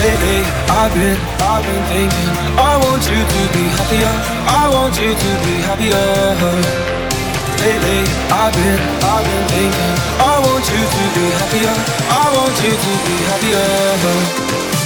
Lately, I've been, I've been thinking. I want you to be happier. I want you to be happier. Lately, I've been, I've been thinking. I want you to be happier. I want you to be happier.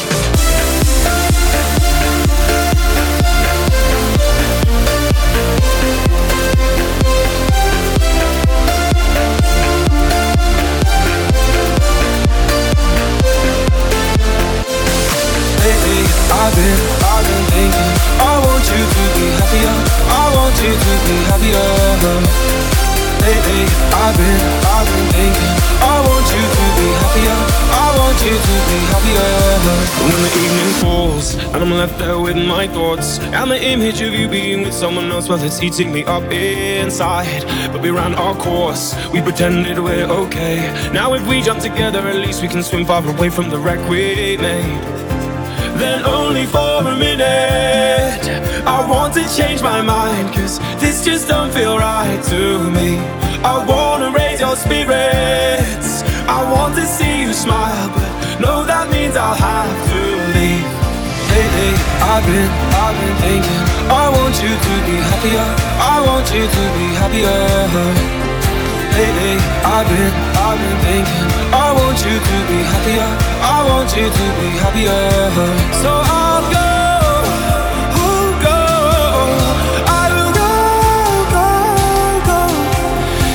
I've been, I've been thinking I want you to be happier I want you to be happier. Lately I've been, I've been thinking I want you to be happier I want you to be happier. When the evening falls And I'm left there with my thoughts And the image of you being with someone else Well it's eating me up inside. But we ran our course We pretended we're okay. Now if we jump together At least we can swim far away from the wreck we made then only for a minute. I want to change my mind, cause this just don't feel right to me. I wanna raise your spirits, I want to see you smile, but no, that means I'll have to leave. Lately, I've been, I've been thinking, I want you to be happier, I want you to be happier lately I've been, I've been thinking I want you to be happier. I want you to be happier. So I'll go go. I will go, go, go.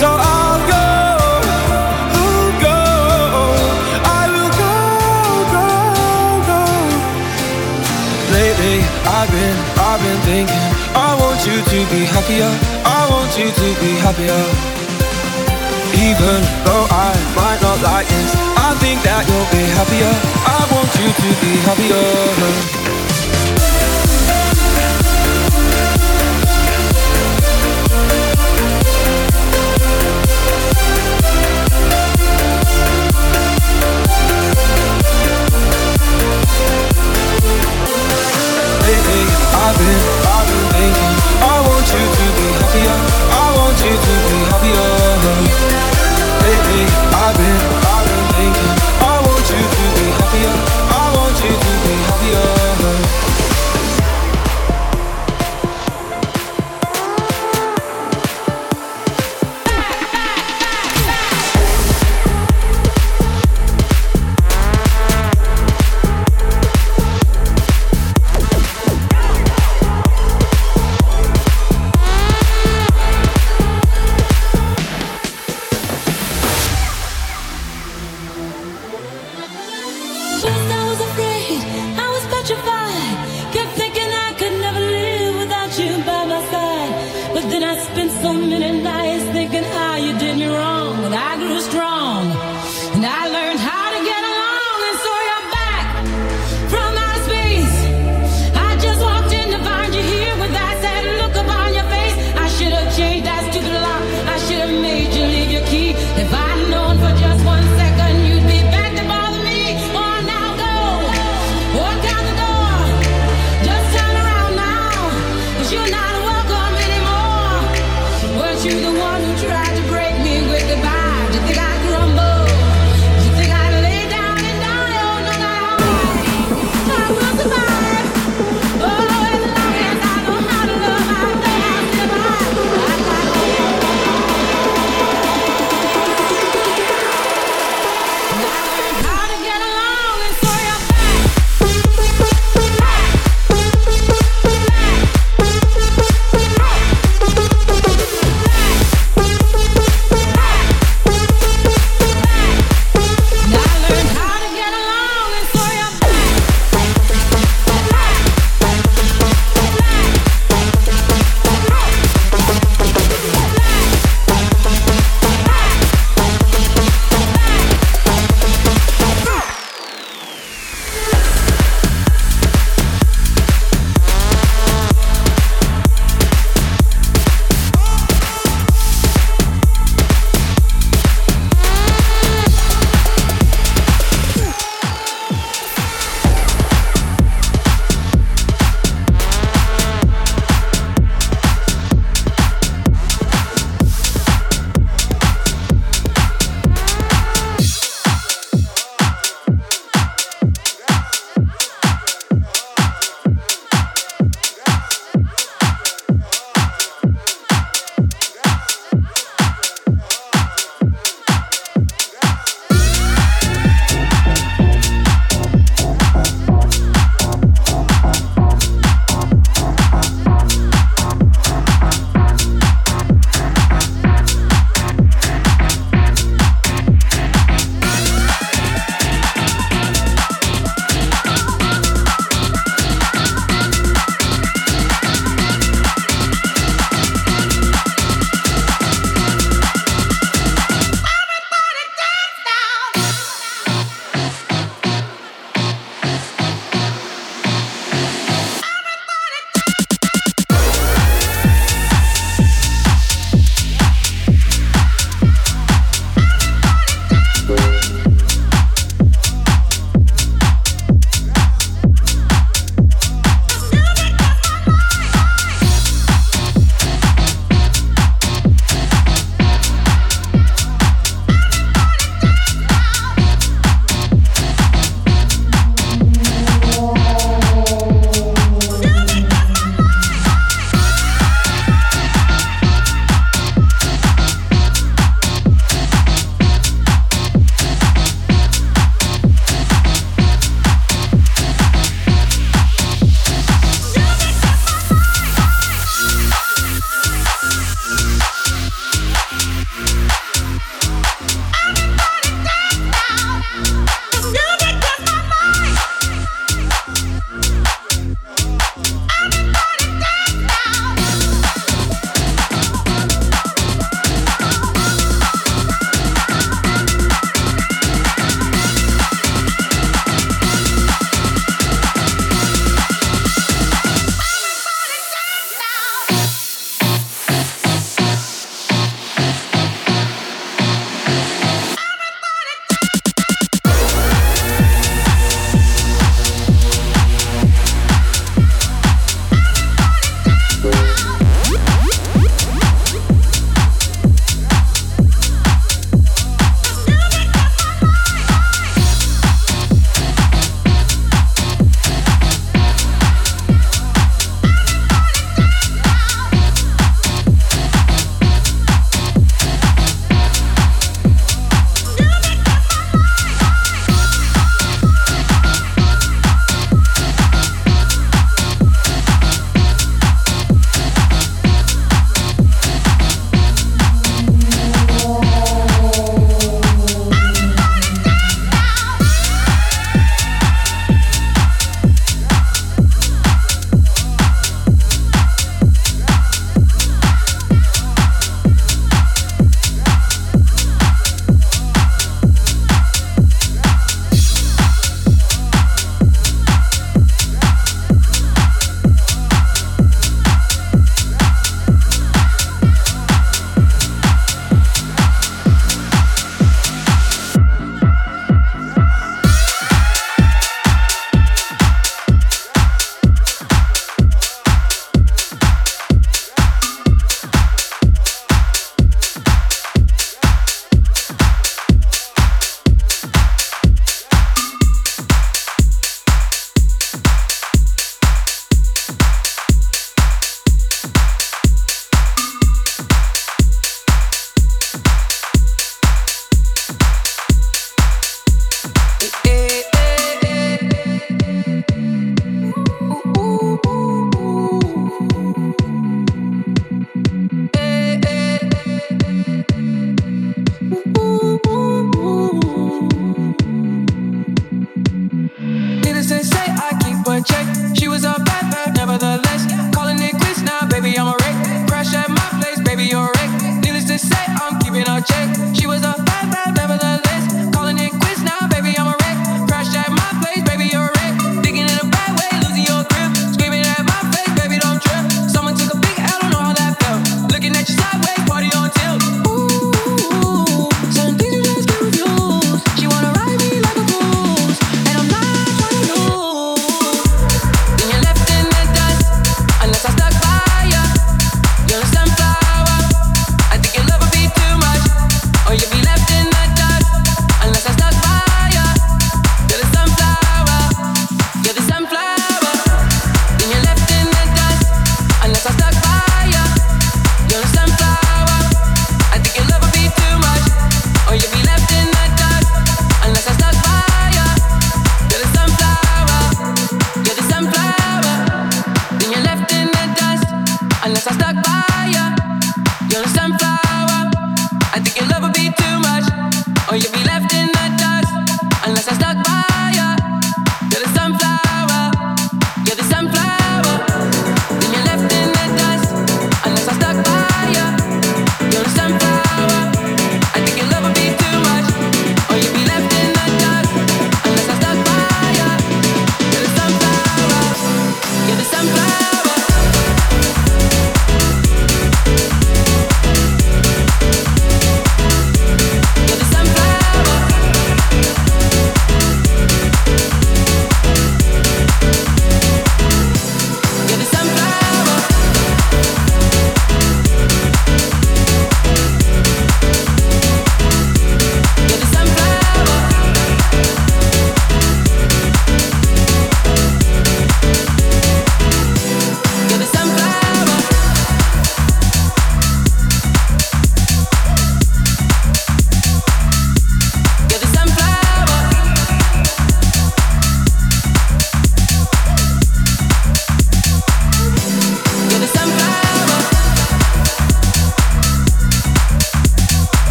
So I'll go go. I will go, go, go. Lately I've been, I've been thinking I want you to be happier. I want you to be happier even though I might not like this, I think that you'll be happier. I want you to be happier. I've been, I've been thinking I want you to be happier I want you to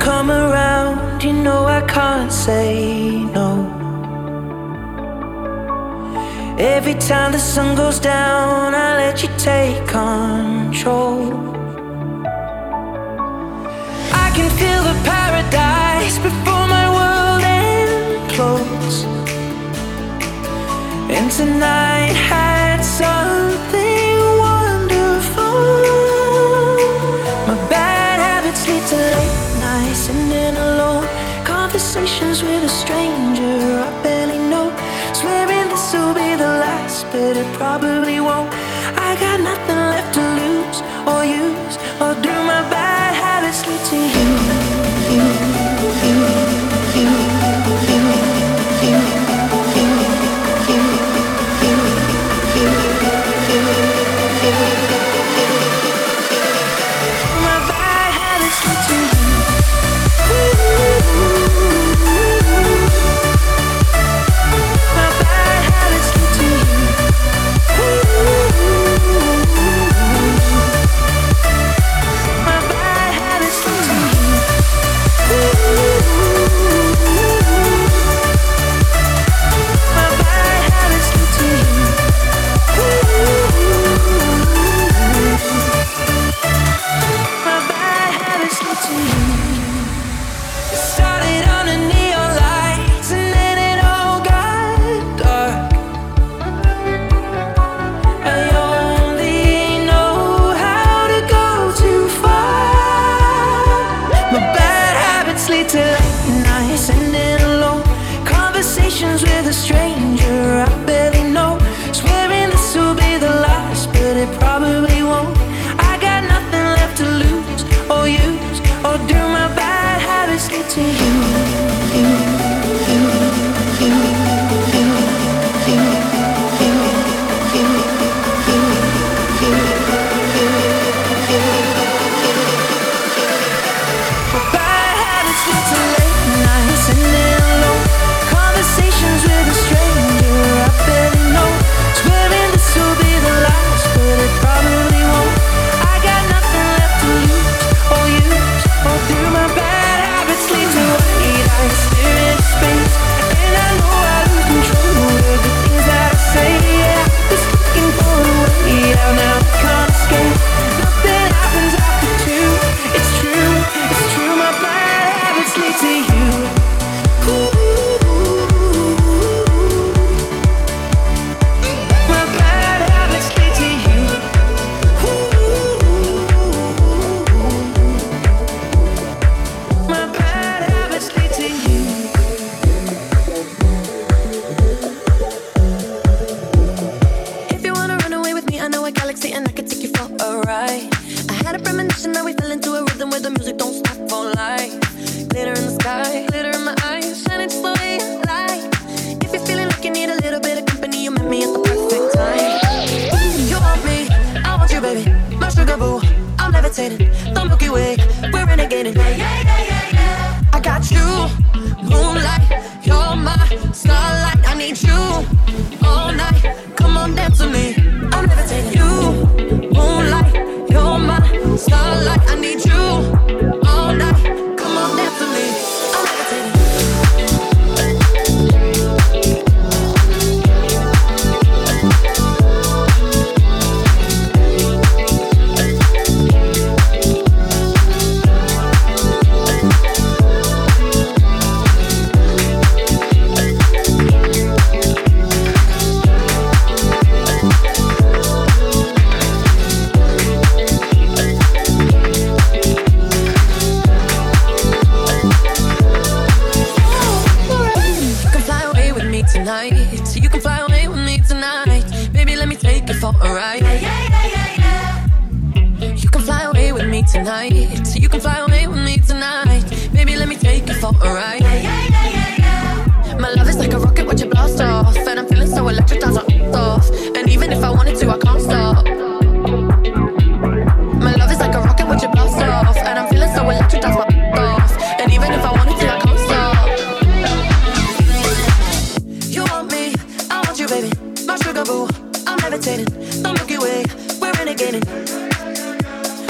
come around, you know I can't say no. Every time the sun goes down, I let you take control. I can feel the paradise before my world implodes. And tonight had something conversations with a stranger I barely know. Swearing this will be the last, but it probably won't. I got nothing left to lose or use, or do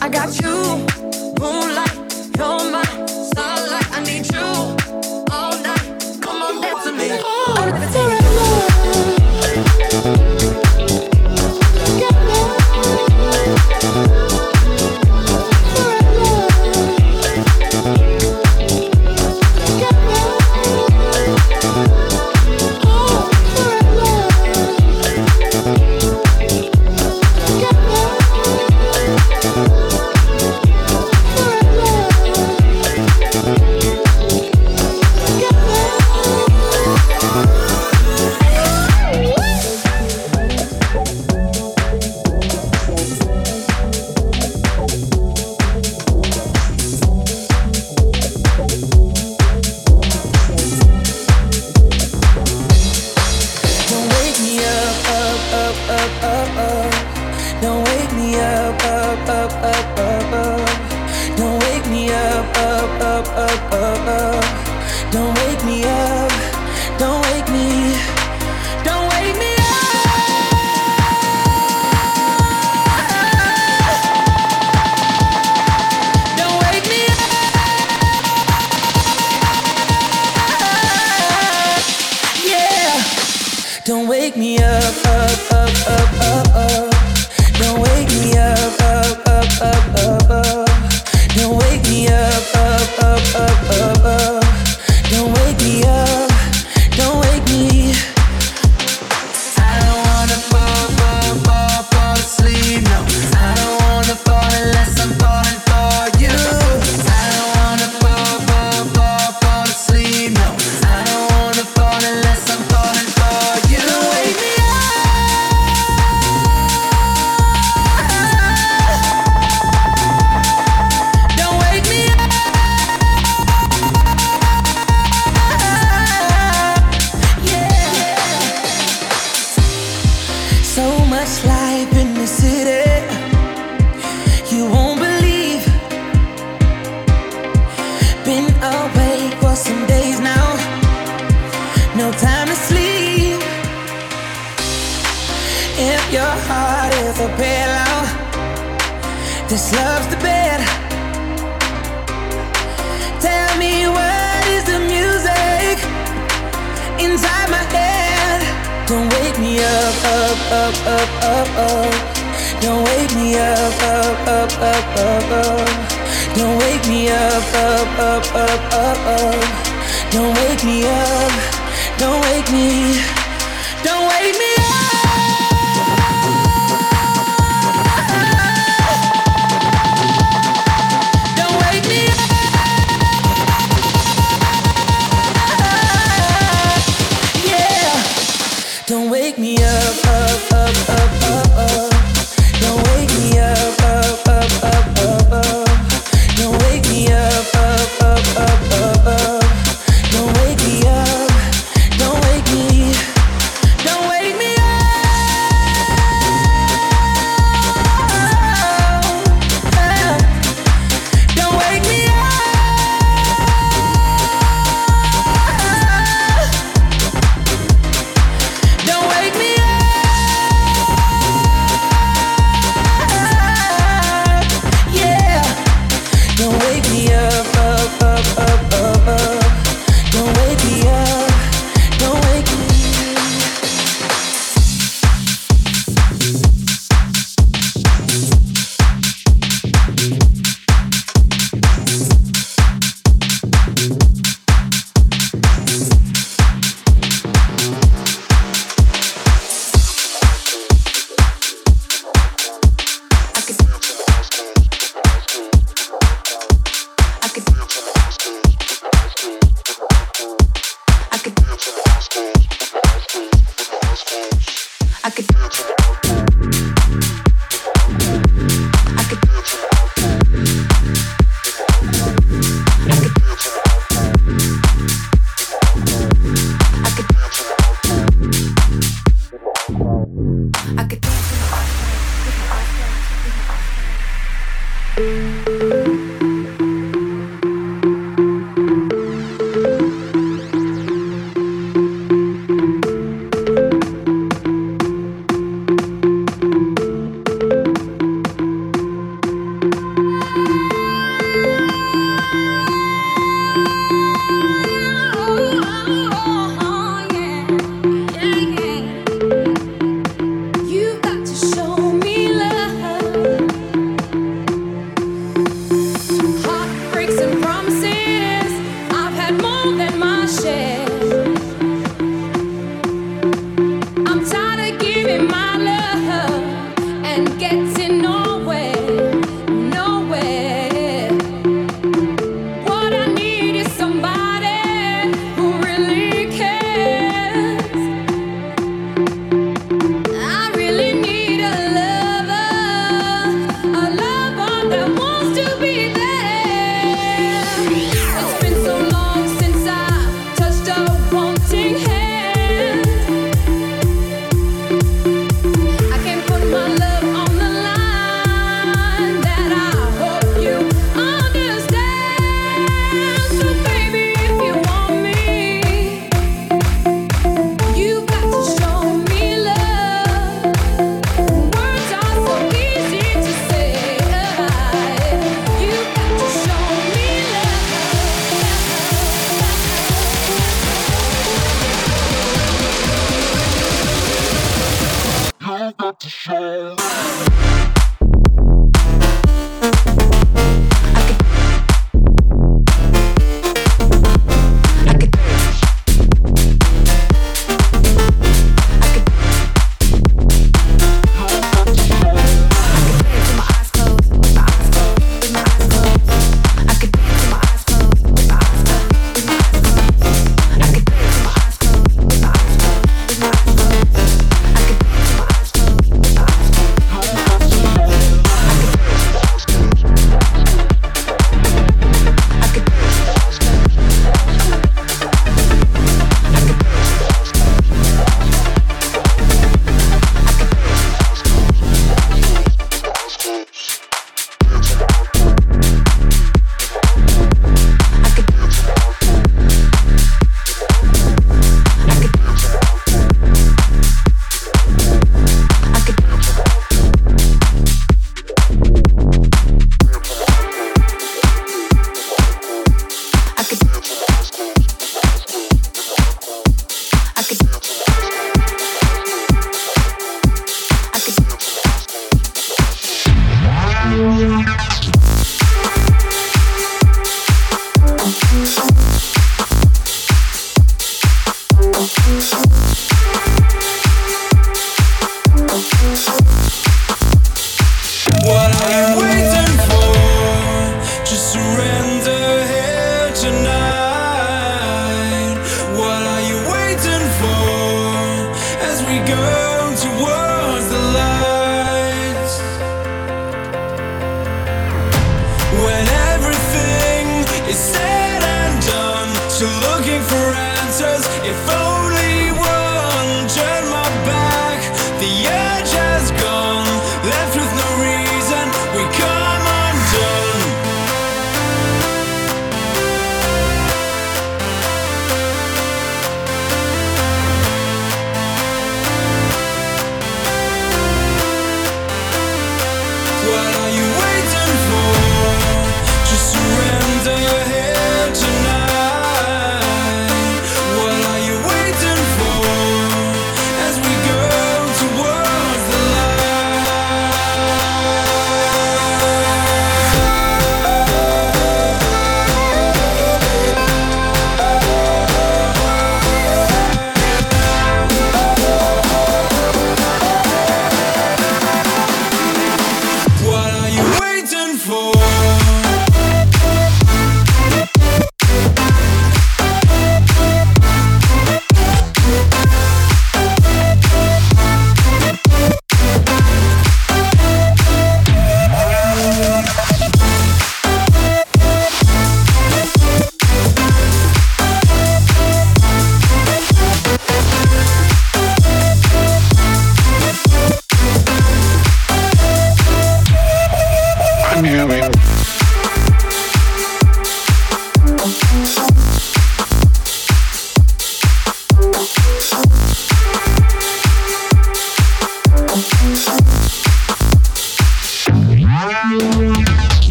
I got you, moonlight,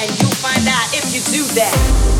and you'll find out if you do that.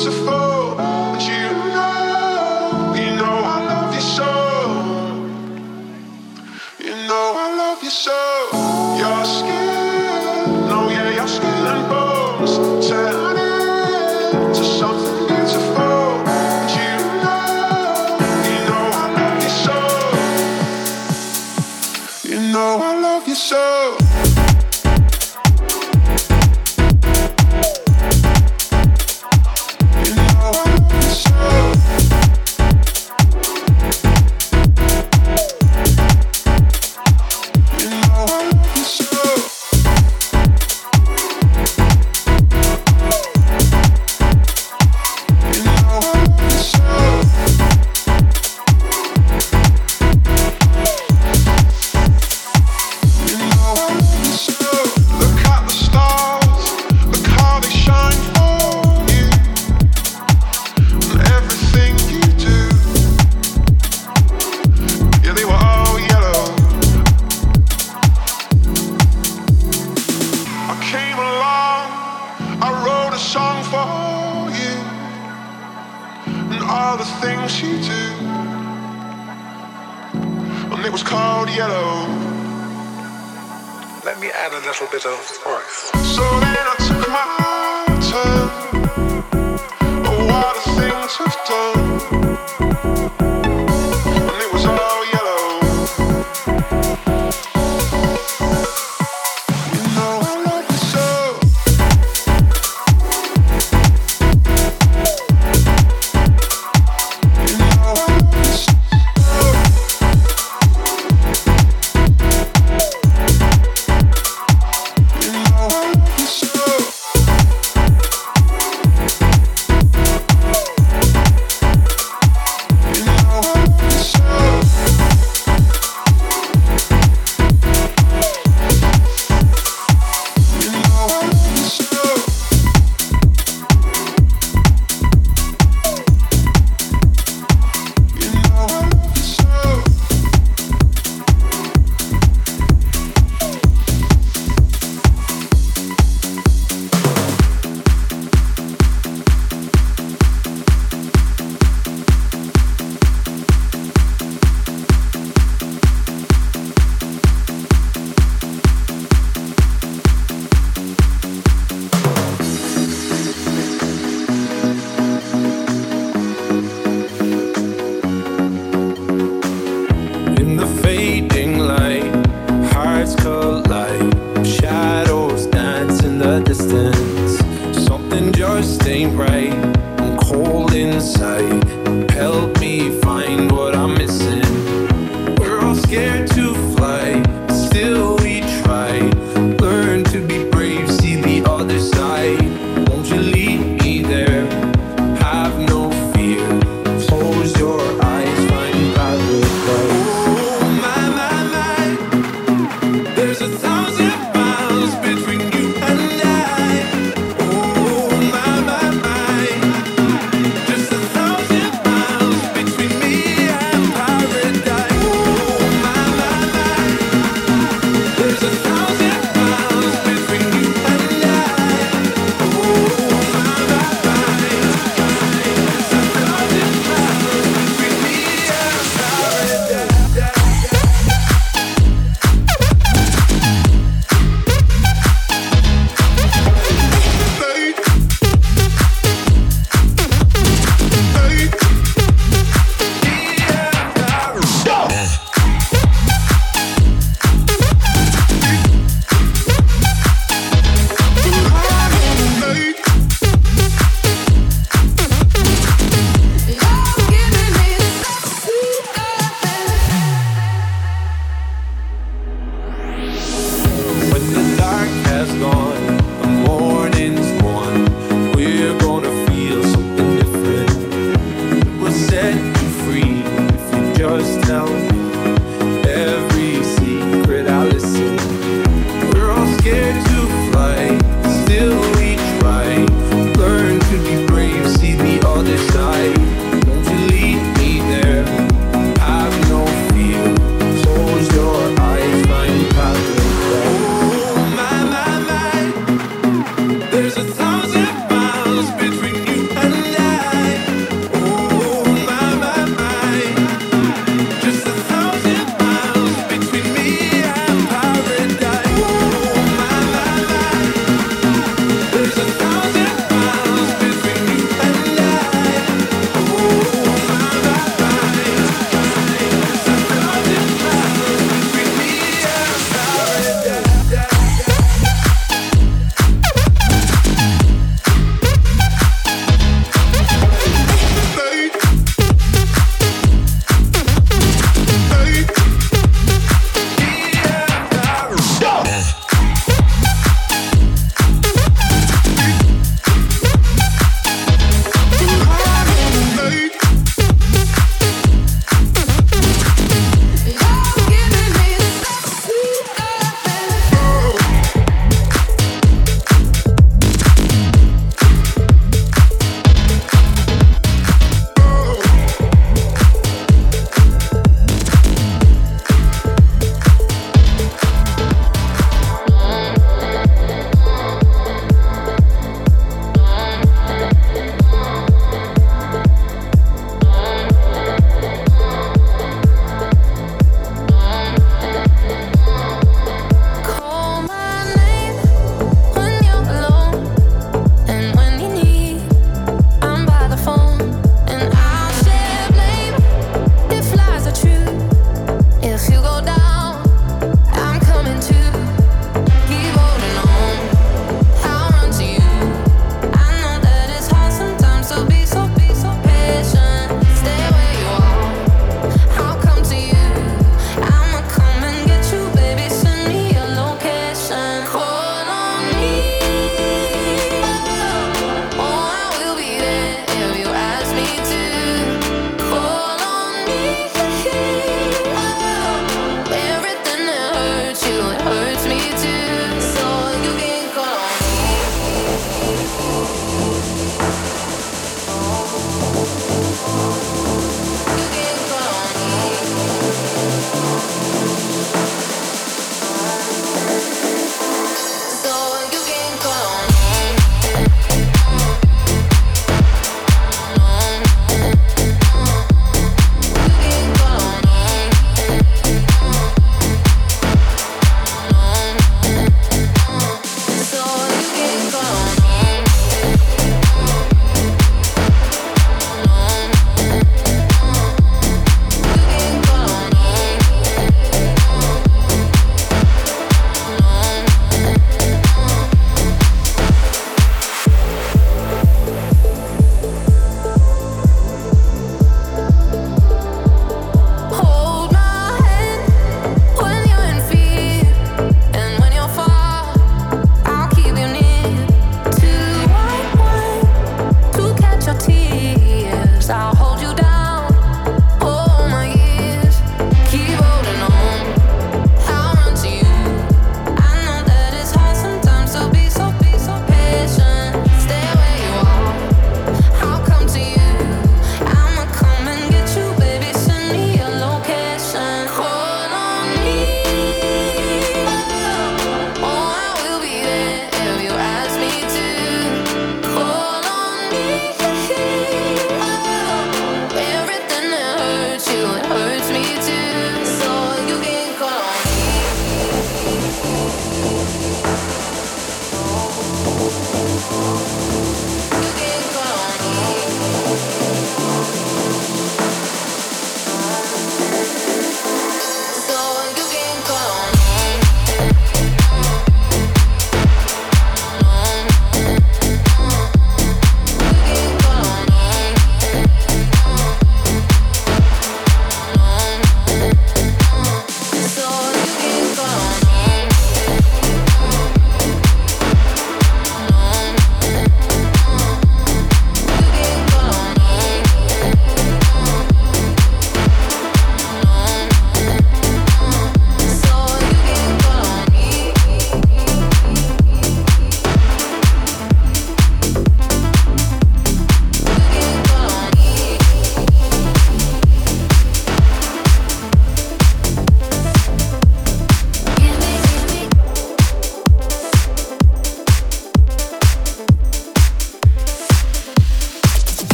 Thousand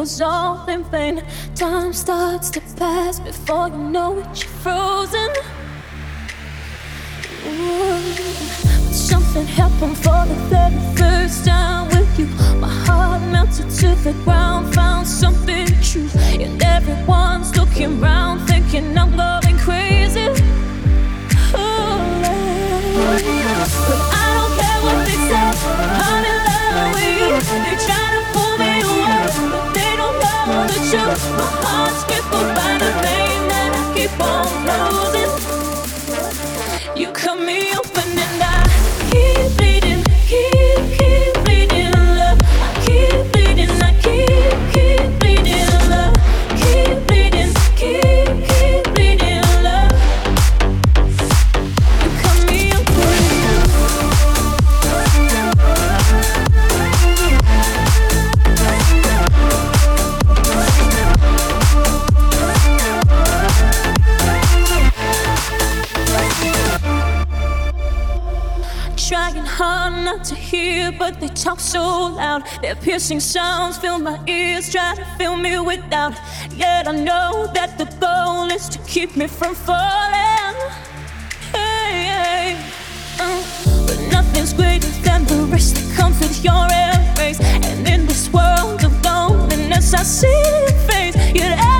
was all in vain. Time starts to pass before you know. they talk so loud. Their piercing sounds fill my ears, try to fill me with doubt. Yet I know that the goal is to keep me from falling. Hey, hey. Uh, but nothing's greater than the risk that comes with your embrace. And in this world of loneliness, I see your face. You'd